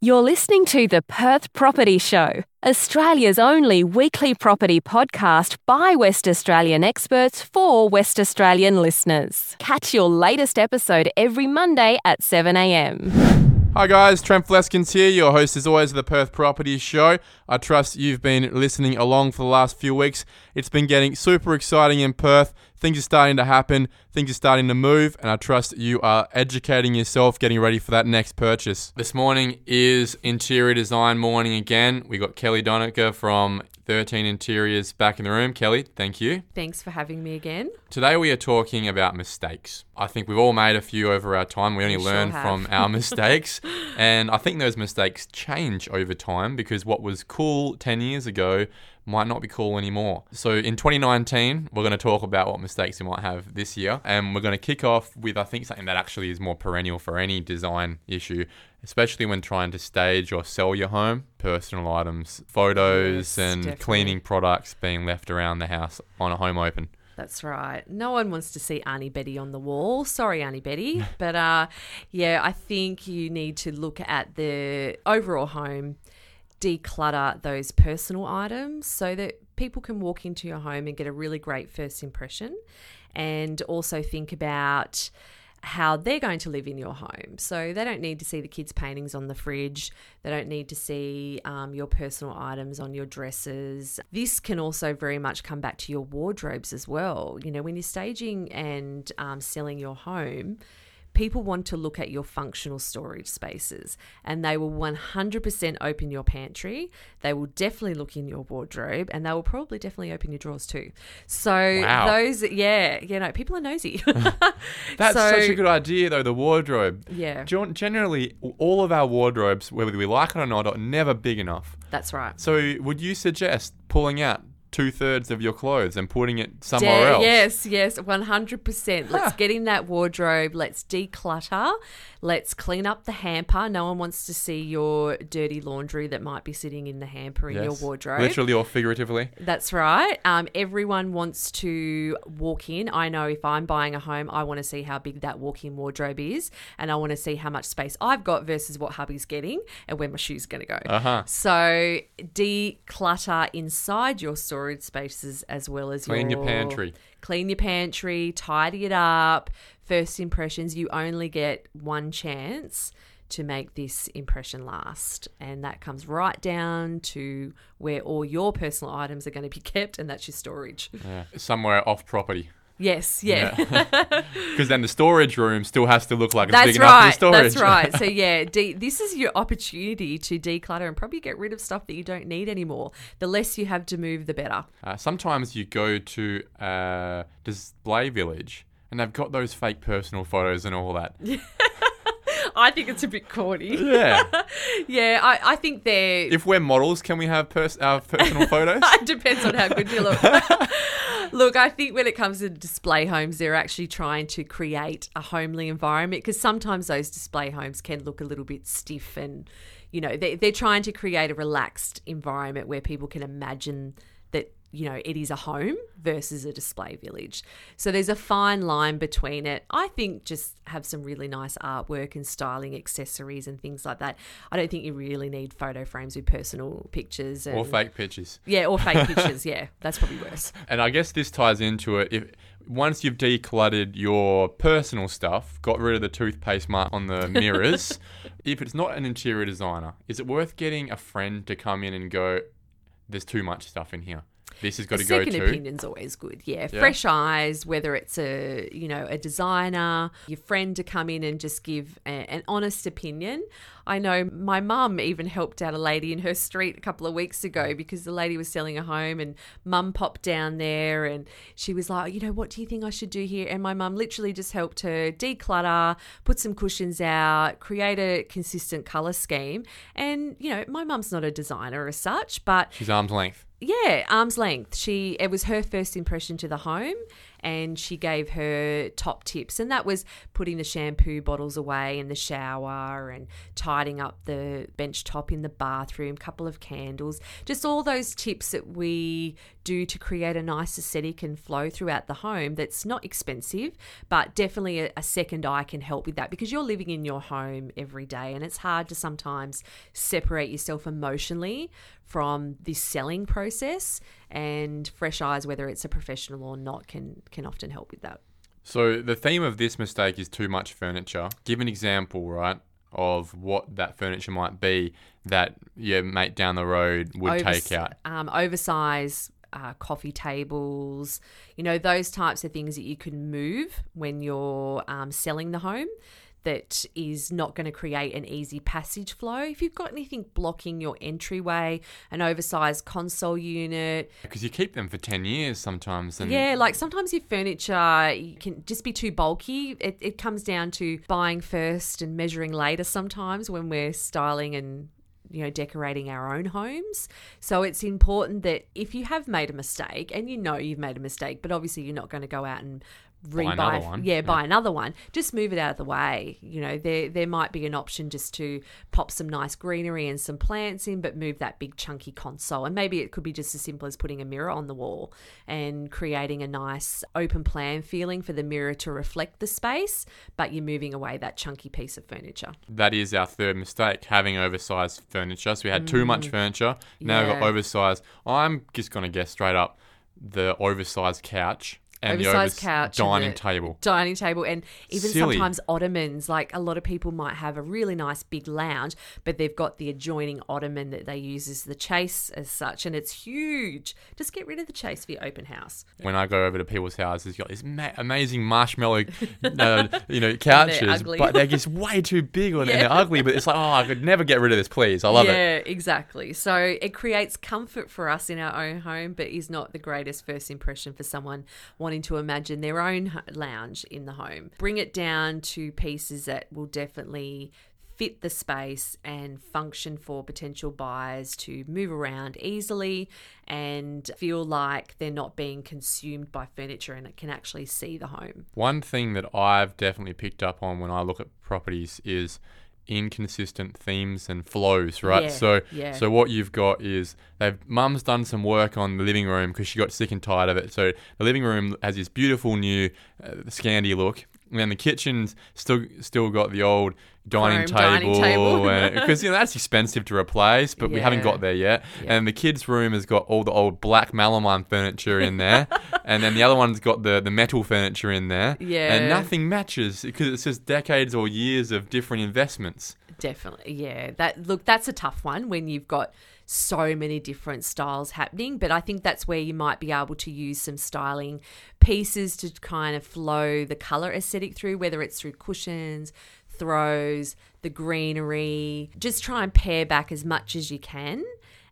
You're listening to the Perth Property Show, Australia's only weekly property podcast by West Australian experts for West Australian listeners. Catch your latest episode every Monday at 7am. Hi guys, Trent Fleskins here, your host as always of the Perth Property Show. I trust you've been listening along for the last few weeks. It's been getting super exciting in Perth. Things are starting to happen, things are starting to move, and I trust you are educating yourself, getting ready for that next purchase. This morning is interior design morning again. We got Kelly Donogher from 13 Interiors back in the room. Kelly, thank you. Thanks for having me again. Today we are talking about mistakes. I think we've all made a few over our time. We only We learn from our mistakes. and I think those mistakes change over time because what was cool 10 years ago might not be cool anymore. So in 2019, we're going to talk about what mistakes you might have this year. And we're going to kick off with, I think, something that actually is more perennial for any design issue, especially when trying to stage or sell your home. Personal items, photos, Yes, and definitely. cleaning products being left around the house on a home open. That's right. No one wants to see Auntie Betty on the wall. Sorry, Auntie Betty. But uh, yeah, I think you need to look at the overall home, declutter those personal items so that people can walk into your home and get a really great first impression. And also think about how they're going to live in your home. So they don't need to see the kids' paintings on the fridge. They don't need to see um, your personal items on your dresses. This can also very much come back to your wardrobes as well. You know, when you're staging and um, selling your home, people want to look at your functional storage spaces and they will 100% open your pantry. They will definitely look in your wardrobe and they will probably definitely open your drawers too. So Wow. those, yeah, you know, people are nosy. That's So- such a good idea, though. The wardrobe. Yeah. Generally, all of our wardrobes, whether we like it or not, are never big enough. That's right. So, would you suggest pulling out two thirds of your clothes and putting it somewhere Yeah, else? Yes, yes, one hundred percent. Let's get in that wardrobe. Let's declutter. Let's clean up the hamper. No one wants to see your dirty laundry that might be sitting in the hamper in your wardrobe. Literally or figuratively. That's right. Um, everyone wants to walk in. I know if I'm buying a home, I want to see how big that walk-in wardrobe is, and I want to see how much space I've got versus what hubby's getting, and where my shoes going to go. Uh huh. So declutter inside your storage spaces as well as Clean your your pantry. Clean your pantry, tidy it up. First impressions, you only get one chance to make this impression last. And that comes right down to where all your personal items are going to be kept, and that's your storage. Yeah. Somewhere off property. Yes, yeah. Because then the storage room still has to look like it's That's big enough for storage. That's right. So yeah, de- this is your opportunity to declutter and probably get rid of stuff that you don't need anymore. The less you have to move, the better. Uh, sometimes you go to a display village and they've got those fake personal photos and all that. I think it's a bit corny. Yeah. Yeah, I, I think they're. if we're models, can we have pers- our personal photos? it depends on how good you look. Look, I think when it comes to display homes, they're actually trying to create a homely environment because sometimes those display homes can look a little bit stiff and, you know, they, they're trying to create a relaxed environment where people can imagine you know it is a home versus a display village so there's a fine line between it i think just have some really nice artwork and styling accessories and things like that i don't think you really need photo frames with personal pictures and or fake pictures. yeah, or fake pictures. Yeah, that's probably worse. And I guess this ties into it. If once you've decluttered your personal stuff, got rid of the toothpaste mark on the mirrors, if it's not an interior designer, is it worth getting a friend to come in and go, "There's too much stuff in here. This has got to go second opinion's always good. Yeah. Yeah. fresh eyes. Whether it's a you know a designer, your friend to come in and just give a, an honest opinion. I know my mum even helped out a lady in her street a couple of weeks ago because the lady was selling a home and mum popped down there and she was like, you know, what do you think I should do here? And my mum literally just helped her declutter, put some cushions out, create a consistent color scheme. And you know, my mum's not a designer as such, but She's arm's length. Yeah, arm's length. She it was her first impression to the home, and she gave her top tips. And that was putting the shampoo bottles away in the shower and tidying up the bench top in the bathroom, couple of candles, just all those tips that we do to create a nice aesthetic and flow throughout the home that's not expensive, but definitely a, a second eye can help with that because you're living in your home every day and it's hard to sometimes separate yourself emotionally from this selling process and fresh eyes whether it's a professional or not can can often help with that So the theme of this mistake is too much furniture. Give an example, right, of what that furniture might be that your mate down the road would Overs- take out. um, oversized uh, coffee tables, you know, those types of things that you can move when you're um, selling the home that is not going to create an easy passage flow. If you've got anything blocking your entryway, an oversized console unit, Because you keep them for 10 years sometimes. And yeah, like sometimes your furniture you can just be too bulky. It, it comes down to buying first and measuring later sometimes when we're styling and you know decorating our own homes. So it's important that if you have made a mistake and you know you've made a mistake, but obviously you're not going to go out and rebuy another one. yeah buy another one just move it out of the way you know there there might be an option just to pop some nice greenery and some plants in but move that big chunky console and maybe it could be just as simple as putting a mirror on the wall and creating a nice open plan feeling for the mirror to reflect the space but you're moving away that chunky piece of furniture that is our third mistake, having oversized furniture. So we had too much furniture. Now we've got Mm. Oversized. I'm just going to guess straight up the oversized couch and the Oversized overs- couch dining the- table. dining table and even Silly. sometimes ottomans like a lot of people might have a really nice big lounge but they've got the adjoining ottoman that they use as the chase as such and it's huge just get rid of the chase for your open house when I go over to people's houses, you've got these ma- amazing marshmallow, uh, you know, couches, but they're just way too big or Yeah. they're ugly. But it's like, oh, I could never get rid of this, please. I love yeah, it. Yeah, exactly. So it creates comfort for us in our own home, but is not the greatest first impression for someone wanting to imagine their own lounge in the home. Bring it down to pieces that will definitely fit the space and function for potential buyers to move around easily and feel like they're not being consumed by furniture and it can actually see the home. One thing that I've definitely picked up on when I look at properties is inconsistent themes and flows, right? Yeah, so, yeah. so what you've got is they've mum's done some work on the living room because she got sick and tired of it. So the living room has this beautiful new uh, Scandi look, and the kitchen's still still got the old dining Chrome dining table, table. because you know that's expensive to replace, but we haven't got there yet. Yeah. And the kids' room has got all the old black melamine furniture in there, and then the other one's got the the metal furniture in there. Yeah. and nothing matches because it's just decades or years of different investments. Definitely, yeah. That look, that's a tough one when you've got so many different styles happening. But I think that's where you might be able to use some styling pieces to kind of flow the color aesthetic through, whether it's through cushions, throws, the greenery. Just try and pare back as much as you can,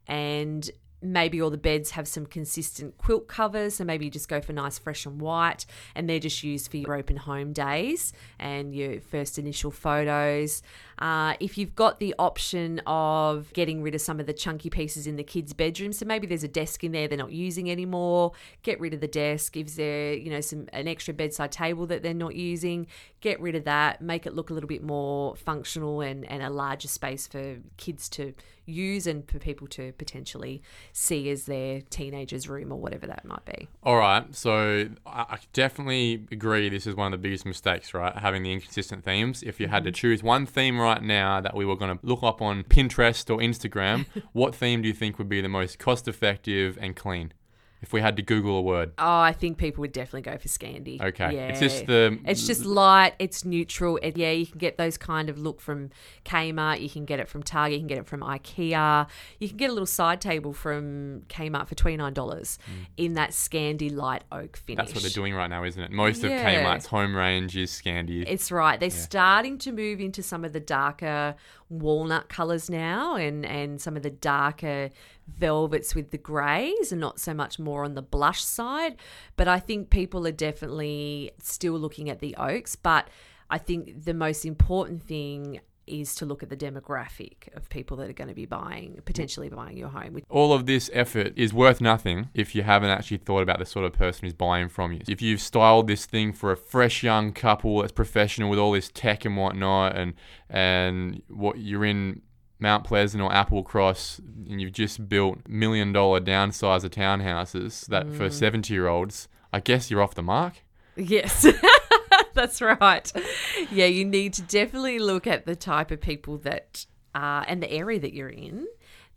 and maybe all the beds have some consistent quilt covers so maybe you just go for nice fresh and white and they're just used for your open home days and your first initial photos. Uh, if you've got the option of getting rid of some of the chunky pieces in the kids bedroom so maybe there's a desk in there they're not using anymore get rid of the desk. Gives there you know some an extra bedside table that they're not using get rid of that. Make it look a little bit more functional and, and a larger space for kids to use and for people to potentially see as their teenager's room or whatever that might be. All right, so I definitely agree. This is one of the biggest mistakes, right? Having the inconsistent themes. If you had to mm-hmm. choose one theme right now that we were going to look up on Pinterest or Instagram, what theme do you think would be the most cost-effective and clean? If we had to Google a word, Oh, I think people would definitely go for Scandi. okay, Yeah. it's just the It's just light. It's neutral. It, yeah, you can get those kind of look from Kmart. You can get it from Target. You can get it from IKEA. You can get a little side table from Kmart for twenty nine dollars in that Scandi light oak finish. Mm. That's what they're doing right now, isn't it? Most of Yeah. Kmart's home range is Scandi. It's right. They're starting to move into some of the darker walnut colors now and, and some of the darker velvets with the grays and not so much more on the blush side. But I think people are definitely still looking at the oaks. But I think the most important thing is to look at the demographic of people that are going to be buying, potentially buying your home. All of this effort is worth nothing if you haven't actually thought about the sort of person who's buying from you. If you've styled this thing for a fresh young couple that's professional with all this tech and whatnot, and and what you're in Mount Pleasant or Applecross, and you've just built million dollar downsizer townhouses that for mm. 70 year olds, I guess you're off the mark. Yes. That's right. Yeah, you need to definitely look at the type of people that uh, and the area that you're in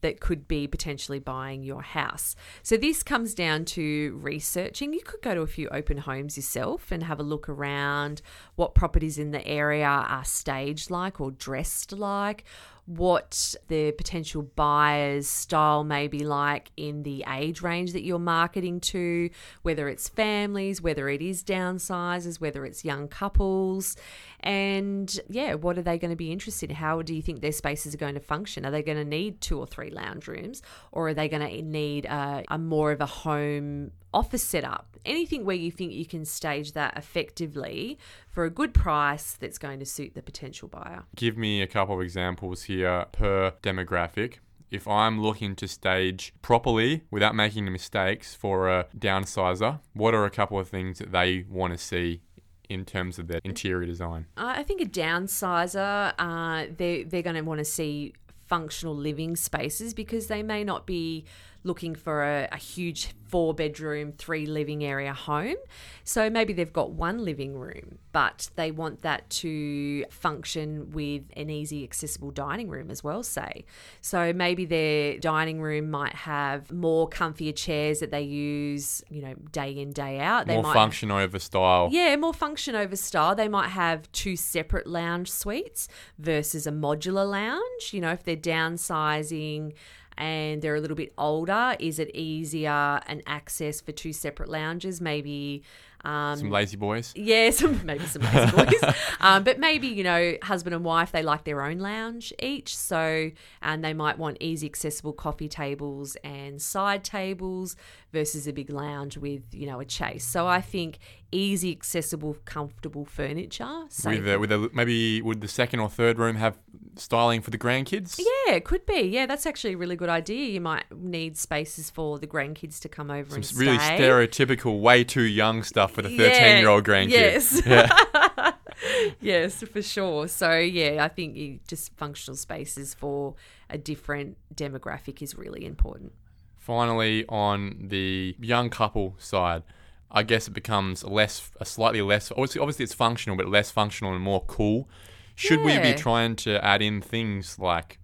that could be potentially buying your house. So this comes down to researching. You could go to a few open homes yourself and have a look around what properties in the area are staged like or dressed like what the potential buyer's style may be like in the age range that you're marketing to, whether it's families, whether it is downsizers, whether it's young couples. And yeah, what are they going to be interested in? How do you think their spaces are going to function? Are they going to need two or three lounge rooms, or are they going to need a, a more of a home office setup? Anything where you think you can stage that effectively for a good price that's going to suit the potential buyer. Give me a couple of examples here per demographic. If I'm looking to stage properly without making mistakes for a downsizer, what are a couple of things that they want to see in terms of their interior design? Uh, I think a downsizer, uh, they they're going to want to see functional living spaces because they may not be looking for a, a, huge four bedroom, three living area home. So maybe they've got one living room, but they want that to function with an easy, accessible dining room as well, say. So maybe their dining room might have more comfier chairs that they use, you know, day in, day out. They more might, function over style. Yeah, more function over style. They might have two separate lounge suites versus a modular lounge. You know, if they're downsizing, and they're a little bit older, is it easier and access for two separate lounges? Maybe um, some lazy boys. Yeah, some maybe some lazy boys. Um, but maybe you know, husband and wife they like their own lounge each, so and they might want easy accessible coffee tables and side tables versus a big lounge with you know a chase. So I think easy, accessible, comfortable furniture. Uh, with a, with a, maybe would the second or third room have styling for the grandkids? Yeah, it could be. Yeah, that's actually a really good idea. You might need spaces for the grandkids to come over Some and stay. really stereotypical, way too young stuff for the thirteen-year-old grandkids. Yes. Yeah. yes, for sure. So yeah, I think just functional spaces for a different demographic is really important. Finally, on the young couple side, I guess it becomes less, a slightly less. Obviously, obviously it's functional, but less functional and more cool. Should yeah. we be trying to add in things like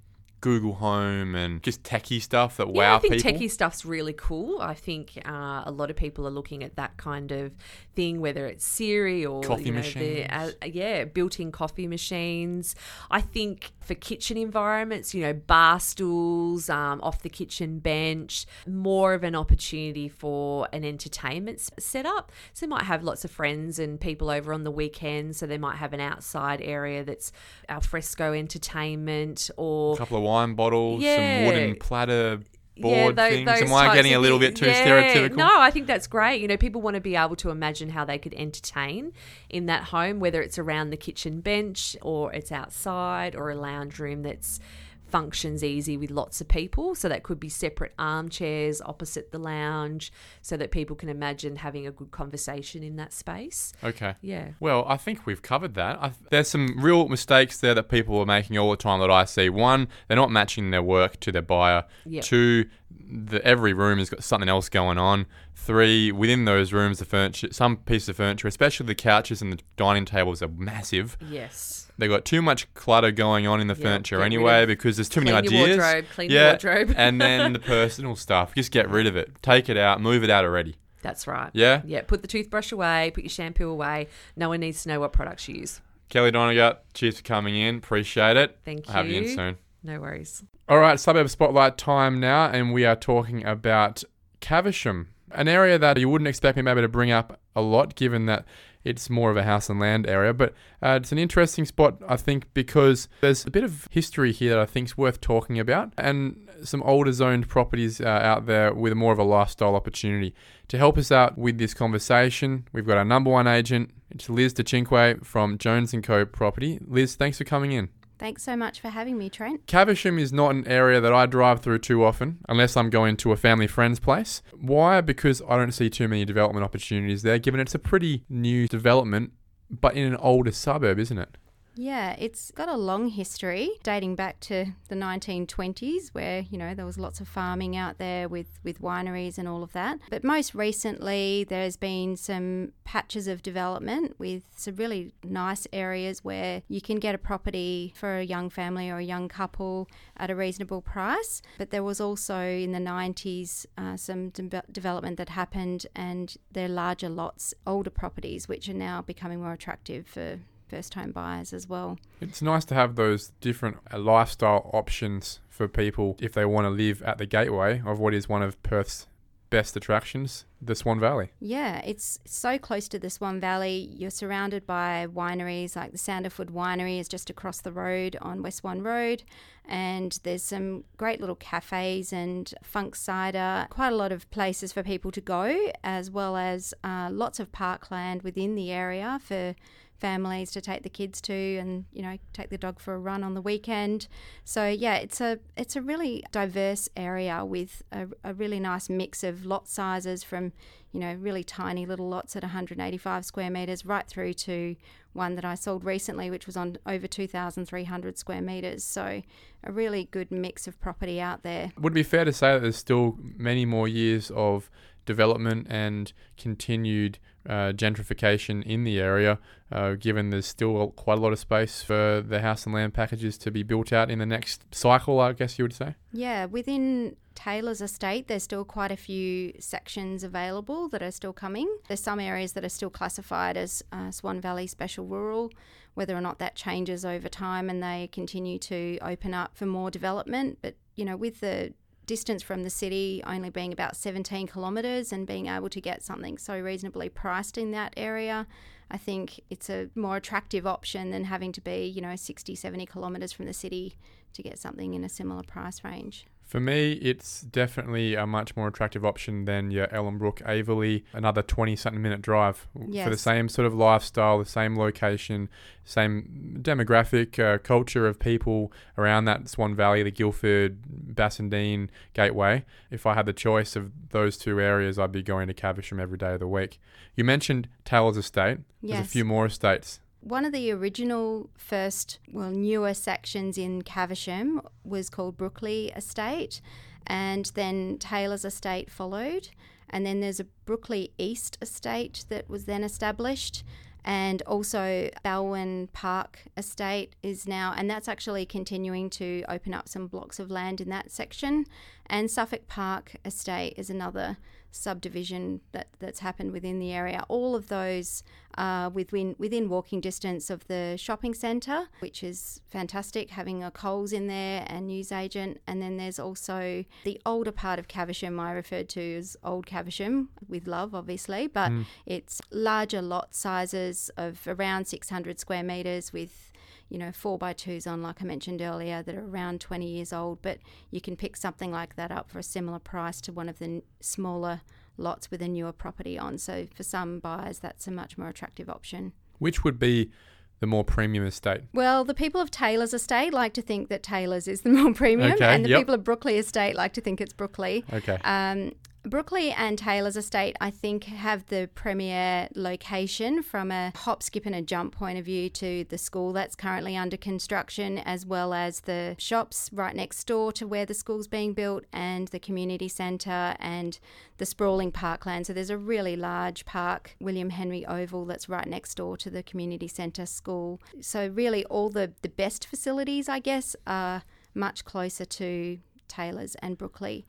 Google Home and just techie stuff that yeah, wow I think people. techie stuff's really cool. I think uh, a lot of people are looking at that kind of thing, whether it's Siri or coffee you know, machines. The, uh, yeah, built-in coffee machines. I think for kitchen environments, you know, bar stools um, off the kitchen bench, more of an opportunity for an entertainment setup. So they might have lots of friends and people over on the weekend, so they might have an outside area that's al fresco entertainment or a couple of wine bottles, yeah. some wooden platter board yeah, those, things. Am I getting a little bit too yeah, stereotypical? No, I think that's great. You know, people want to be able to imagine how they could entertain in that home, whether it's around the kitchen bench or it's outside or a lounge room that's functions easy with lots of people. So that could be separate armchairs opposite the lounge so that people can imagine having a good conversation in that space. Okay. Yeah. Well, I think we've covered that. I, there's some real mistakes there that people are making all the time that I see. One, they're not matching their work to their buyer. Yep. Two, the, every room has got something else going on. Three, within those rooms, the furniture, some pieces of furniture, especially the couches and the dining tables, are massive. Yes. They've got too much clutter going on in the Yep, furniture anyway because there's too many Clean your ideas. wardrobe, clean yeah, wardrobe. and then the personal stuff, just get rid of it. Take it out, move it out already. That's right. Yeah? Yeah. Put the toothbrush away, put your shampoo away. No one needs to know what products you use. Kelly Donogher, cheers for coming in. Appreciate it. Thank I'll have you in you. soon. No worries. All right, suburb spotlight time now, and we are talking about Caversham, an area that you wouldn't expect me maybe to bring up a lot, given that it's more of a house and land area. But uh, it's an interesting spot, I think, because there's a bit of history here that I think is worth talking about, and some older zoned properties uh, out there with more of a lifestyle opportunity. To help us out with this conversation, we've got our number one agent, it's Liz DeCinque from Jones & Co. Property. Liz, thanks for coming in. Thanks so much for having me, Trent. Caversham is not an area that I drive through too often, unless I'm going to a family friend's place. Why? Because I don't see too many development opportunities there, given it's a pretty new development, but in an older suburb, isn't it? Yeah, it's got a long history dating back to the 1920s where, you know, there was lots of farming out there with, with wineries and all of that. But most recently, there's been some patches of development with some really nice areas where you can get a property for a young family or a young couple at a reasonable price. But there was also in the 90s uh, some de- development that happened and they're larger lots, older properties, which are now becoming more attractive for first home buyers as well. It's nice to have those different uh, lifestyle options for people if they want to live at the gateway of what is one of Perth's best attractions, the Swan Valley. Yeah, it's so close to the Swan Valley. You're surrounded by wineries, like the Sandalford Winery is just across the road on West Swan Road. And there's some great little cafes and funk cider, quite a lot of places for people to go, as well as uh, lots of parkland within the area for families to take the kids to and you know take the dog for a run on the weekend. So yeah it's a it's a really diverse area with a, a really nice mix of lot sizes from you know really tiny little lots at 185 square meters right through to one that I sold recently which was on over 2300 square meters so a really good mix of property out there. Would it be fair to say that there's still many more years of development and continued uh, gentrification in the area, uh, given there's still quite a lot of space for the house and land packages to be built out in the next cycle, I guess you would say? Yeah, within Taylor's estate, there's still quite a few sections available that are still coming. There's some areas that are still classified as uh, Swan Valley Special Rural, whether or not that changes over time and they continue to open up for more development. But, you know, with the distance from the city only being about 17 kilometres and being able to get something so reasonably priced in that area, I think it's a more attractive option than having to be, you know, 60, 70 kilometres from the city to get something in a similar price range. For me, it's definitely a much more attractive option than your Ellenbrook Aveley, another 20 something minute drive yes. for the same sort of lifestyle, the same location, same demographic, uh, culture of people around that Swan Valley, the Guildford, Bassendean Gateway. If I had the choice of those two areas, I'd be going to Caversham every day of the week. You mentioned Taylor's Estate. There's yes. a few more estates one of the original first, well, newer sections in Caversham was called Brookley Estate, and then Taylor's Estate followed. And then there's a Brookley East Estate that was then established. And also, Balwyn Park Estate is now, and that's actually continuing to open up some blocks of land in that section. And Suffolk Park Estate is another subdivision that, that's happened within the area. All of those are within within walking distance of the shopping centre, which is fantastic. Having a Coles in there and newsagent, and then there's also the older part of Caversham. I referred to as Old Caversham with love, obviously, but mm. it's larger lot sizes of around 600 square metres with you know, four by twos on, like I mentioned earlier, that are around 20 years old, but you can pick something like that up for a similar price to one of the smaller lots with a newer property on. So for some buyers, that's a much more attractive option. Which would be the more premium estate? Well, the people of Taylor's estate like to think that Taylor's is the more premium, okay, and the yep. people of Brookley estate like to think it's Brookley. Okay. Um, Brookley and Taylor's Estate, I think, have the premier location from a hop, skip, and a jump point of view to the school that's currently under construction, as well as the shops right next door to where the school's being built, and the community centre and the sprawling parkland. So there's a really large park, William Henry Oval, that's right next door to the community centre school. So, really, all the, the best facilities, I guess, are much closer to Taylor's and Brookley.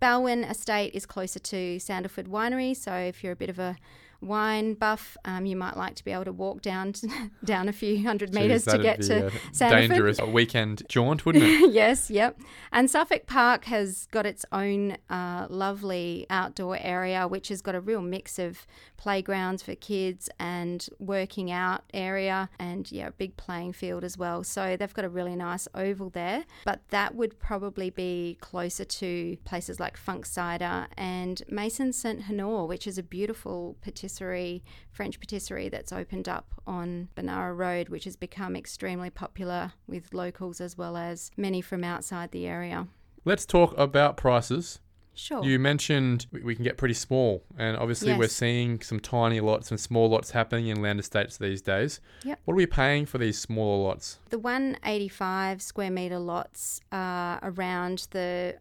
Balwyn Estate is closer to Sandalford Winery, so if you're a bit of a wine buff, um, you might like to be able to walk down down a few hundred metres to get to Sandalford. Dangerous weekend jaunt, wouldn't it? yes, yep. And Suffolk Park has got its own uh, lovely outdoor area, which has got a real mix of playgrounds for kids and working out area, and yeah, a big playing field as well. So they've got a really nice oval there. But that would probably be closer to places like Funk Cider and Maison St Honore, which is a beautiful participant patisserie, French patisserie that's opened up on Benara Road, which has become extremely popular with locals as well as many from outside the area. Let's talk about prices. Sure. You mentioned we- can get pretty small, and obviously we're seeing some tiny lots and small lots happening in land estates these days. Yep. What are we paying for these smaller lots? The 185 square metre lots are around the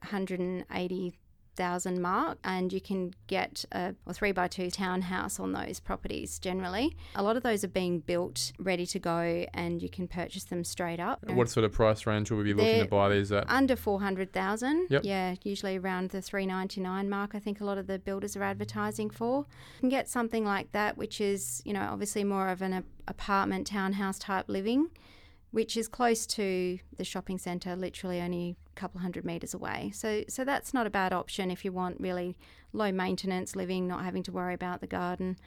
180,000 mark, and you can get a, a 3 by 2 townhouse on those properties generally. A lot of those are being built ready to go, and you can purchase them straight up. What sort of price range will we be looking to buy these at? Under 400,000. Yep. Yeah, usually around the 399 mark, I think a lot of the builders are advertising for. You can get something like that, which is, you know, obviously more of an apartment, townhouse type living, which is close to the shopping centre, literally only a couple hundred metres away. So, so that's not a bad option if you want really low maintenance living, not having to worry about the garden.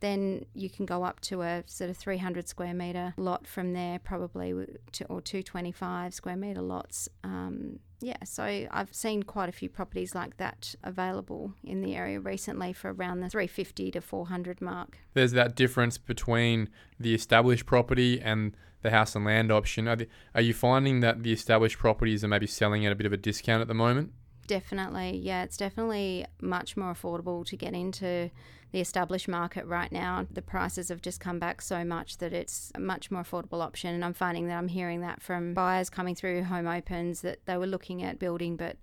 Then you can go up to a sort of 300 square metre lot from there, probably, to, or 225 square metre lots. Um, yeah, so I've seen quite a few properties like that available in the area recently for around the 350 to 400 mark. There's that difference between the established property and the house and land option. Are, the, are you finding that the established properties are maybe selling at a bit of a discount at the moment? Definitely, yeah, it's definitely much more affordable to get into the established market right now. The prices have just come back so much that it's a much more affordable option. And I'm finding that I'm hearing that from buyers coming through home opens that they were looking at building, but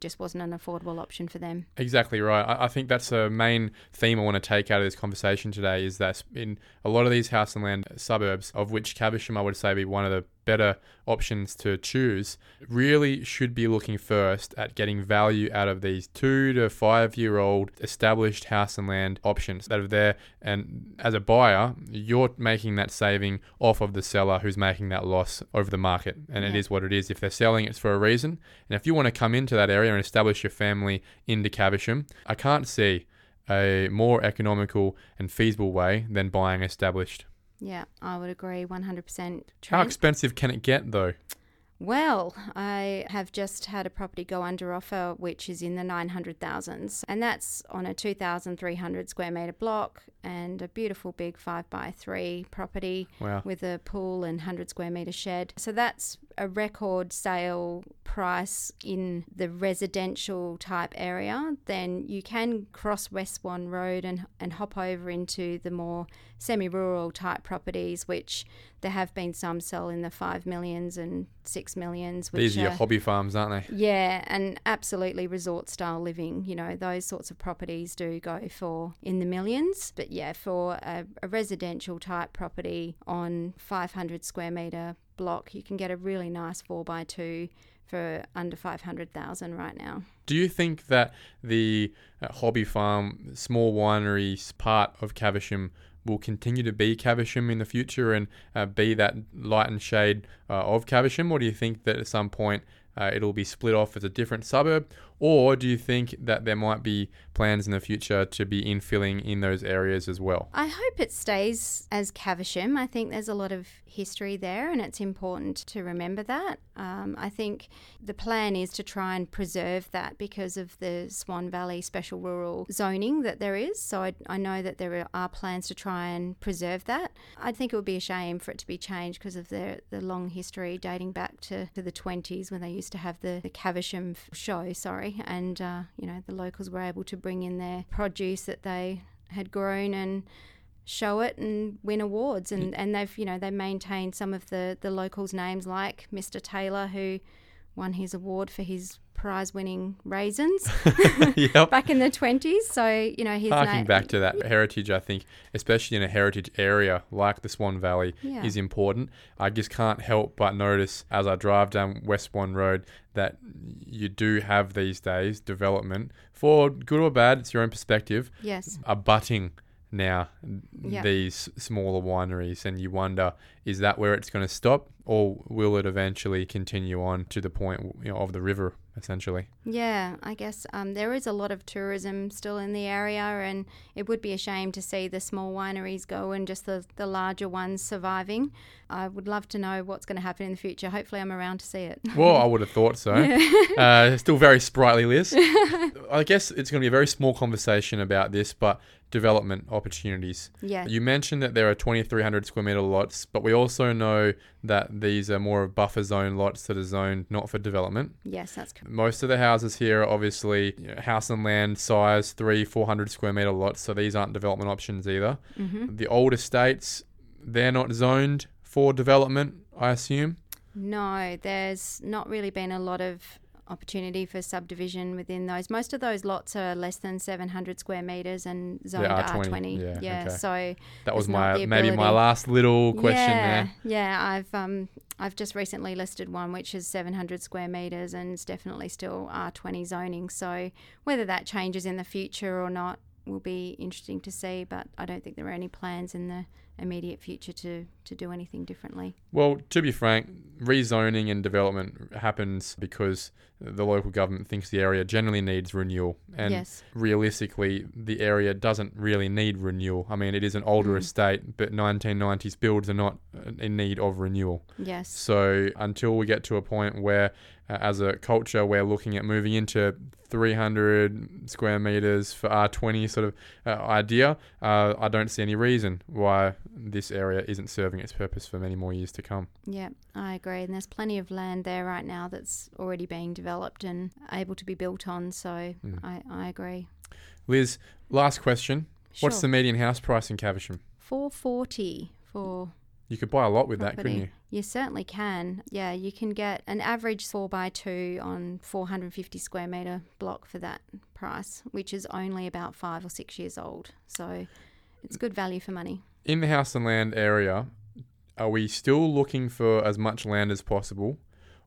just wasn't an affordable option for them. Exactly right. I, think that's a main theme I want to take out of this conversation today is that in a lot of these house and land suburbs, of which Caversham I would say be one of the better options to choose, really should be looking first at getting value out of these two to five year old established house and land options that are there. And as a buyer, you're making that saving off of the seller who's making that loss over the market. And it Yeah. is what it is. If they're selling, it's for a reason. And if you want to come into that area and establish your family into Caversham, I can't see a more economical and feasible way than buying established. Yeah, I would agree 100%. How expensive can it get though? Well, I have just had a property go under offer, which is in the 900,000s, and that's on a 2,300 square metre block and a beautiful big 5 by 3 property Wow. with a pool and 100 square metre shed. So that's a record sale price in the residential type area. Then you can cross West Swan Road and, and hop over into the more semi rural type properties, which there have been some sell in the 5 millions and 6 millions. Which These are your hobby farms, aren't they? yeah, and absolutely resort style living. You know, those sorts of properties do go for in the millions. But yeah, for a, a residential type property on 500 square metre block, you can get a really nice 4 by 2 for under 500,000 right now. Do you think that the uh, hobby farm, small wineries part of Caversham will continue to be Caversham in the future and uh, be that light and shade uh, of Caversham, or do you think that at some point uh, it'll be split off as a different suburb, or do you think that there might be plans in the future to be infilling in those areas as well? I hope it stays as Caversham. I think there's a lot of history there, and it's important to remember that. Um, I think the plan is to try and preserve that because of the Swan Valley special rural zoning that there is. So I, I know that there are plans to try and preserve that. I think it would be a shame for it to be changed because of the, the long history dating back to, to the 20s when they used to have the, the Caversham show, sorry, and uh, you know the locals were able to bring in their produce that they had grown and show it and win awards. And, and they've you know they maintained some of the the locals names like Mr Taylor who won his award for his prize winning raisins yep. back in the 20s so you know his Harking name back to that heritage, I think, especially in a heritage area like the Swan Valley, Yeah. is important. I just can't help but notice as I drive down West Swan Road that you do have these days development for good or bad, it's your own perspective, yes abutting now Yeah. these smaller wineries, and you wonder is that where it's going to stop, or will it eventually continue on to the point you know, of the river, essentially? Yeah, I guess um, there is a lot of tourism still in the area, and it would be a shame to see the small wineries go and just the, the larger ones surviving. I would love to know what's going to happen in the future. Hopefully, I'm around to see it. Well, I would have thought so. Uh, still very sprightly, Liz. I guess it's going to be a very small conversation about this, but development opportunities. Yeah. You mentioned that there are 2,300 square meter lots, but we also know that these are more of buffer zone lots that are zoned not for development. Yes, that's correct. Most of the houses here are obviously you know, house and land size, three, 400 square meter lots, so these aren't development options either. Mm-hmm. The old estates, they're not zoned for development, I assume. No, there's not really been a lot of opportunity for subdivision within those. Most of those lots are less than 700 square meters and zoned R20, R20. yeah, okay. so That was my maybe my last little question yeah, there. Yeah, I've um I've just recently listed one which is 700 square meters and it's definitely still R20 zoning. So whether that changes in the future or not will be interesting to see. But I don't think there are any plans in the immediate future to to do anything differently. Well, to be frank, rezoning and development happens because the local government thinks the area generally needs renewal. And yes. realistically, the area doesn't really need renewal. I mean, it is an older Mm. estate, but 1990s builds are not uh, in need of renewal. Yes. So until we get to a point where, uh, as a culture, we're looking at moving into 300 square meters for R20 sort of uh, idea, uh, I don't see any reason why this area isn't serving its purpose for many more years to come. Yeah, I agree. And there's plenty of land there right now that's already being developed and able to be built on. So Mm. I, I agree. Liz, last question. What's the median house price in Caversham? 440 for You could buy a lot with that, couldn't you? You certainly can. Yeah, you can get an average 4 by 2 on 450 square metre block for that price, which is only about five or six years old. So it's good value for money. In the house and land area, are we still looking for as much land as possible?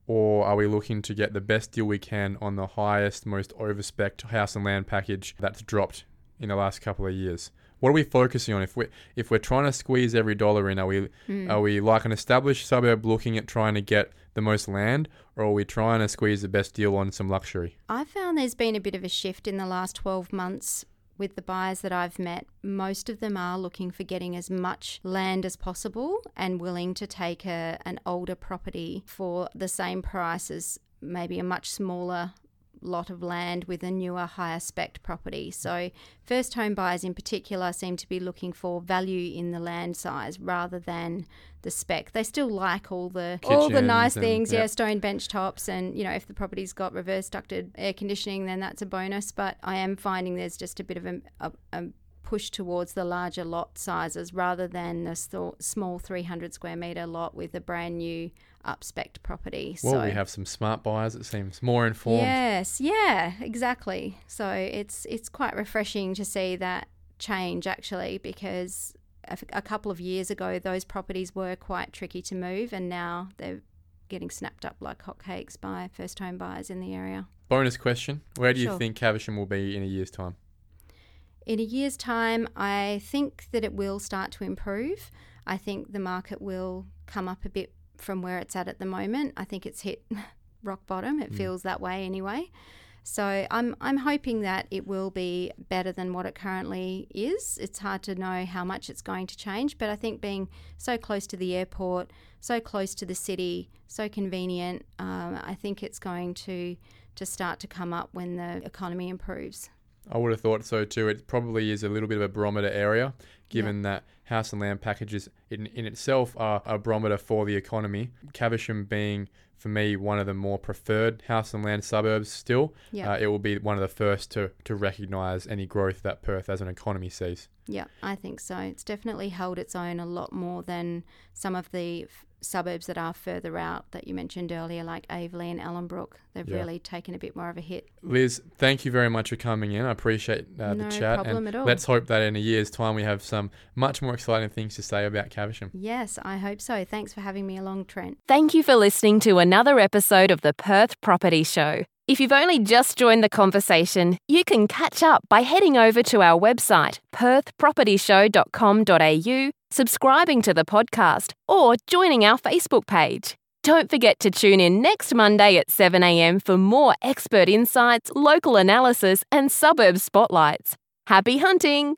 Or are we looking to get the best deal we can on the highest, most overspec house and land package that's dropped in the last couple of years? What are we focusing on? If we if we're trying to squeeze every dollar in, are we Mm. are we like an established suburb looking at trying to get the most land, or are we trying to squeeze the best deal on some luxury? I found there's been a bit of a shift in the last 12 months with the buyers that I've met. Most of them are looking for getting as much land as possible and willing to take a, an older property for the same price as maybe a much smaller lot of land with a newer, higher spec property. So, first home buyers in particular seem to be looking for value in the land size rather than the spec. They still like all the all the nice Kitchens and- things, yeah, stone bench tops, and you know if the property's got reverse ducted air conditioning, then that's a bonus. But I am finding there's just a bit of a, a, a push towards the larger lot sizes rather than the small 300 square meter lot with a brand new upspec property. Well, so we have some smart buyers. It seems more informed. Yes, yeah, exactly. So it's it's quite refreshing to see that change actually because a, f- a couple of years ago those properties were quite tricky to move and now they're getting snapped up like hotcakes by first home buyers in the area. Bonus question: Where do you Sure. think Caversham will be in a year's time? In a year's time, I think that it will start to improve. I think the market will come up a bit from where it's at at the moment. I think it's hit rock bottom. It Mm. feels that way anyway. So I'm I'm hoping that it will be better than what it currently is. It's hard to know how much it's going to change, but I think being so close to the airport, so close to the city, so convenient, um, I think it's going to to start to come up when the economy improves. I would have thought so too. It probably is a little bit of a barometer area, given that house and land packages in, in itself are a barometer for the economy. Caversham being, for me, one of the more preferred house and land suburbs still, Yeah. uh, it will be one of the first to, to recognise any growth that Perth as an economy sees. Yeah, I think so. It's definitely held its own a lot more than some of the suburbs that are further out that you mentioned earlier, like Aveley and Ellenbrook. They've Yeah. really taken a bit more of a hit. Liz, thank you very much for coming in. I appreciate uh, the No chat. problem and at all. let's hope that in a year's time we have some much more exciting things to say about Caversham. Yes, I hope so. Thanks for having me along, Trent. Thank you for listening to another episode of the Perth Property Show. If you've only just joined the conversation, you can catch up by heading over to our website, perthpropertyshow.com.au, subscribing to the podcast, or joining our Facebook page. Don't forget to tune in next Monday at 7am for more expert insights, local analysis, and suburb spotlights. Happy hunting!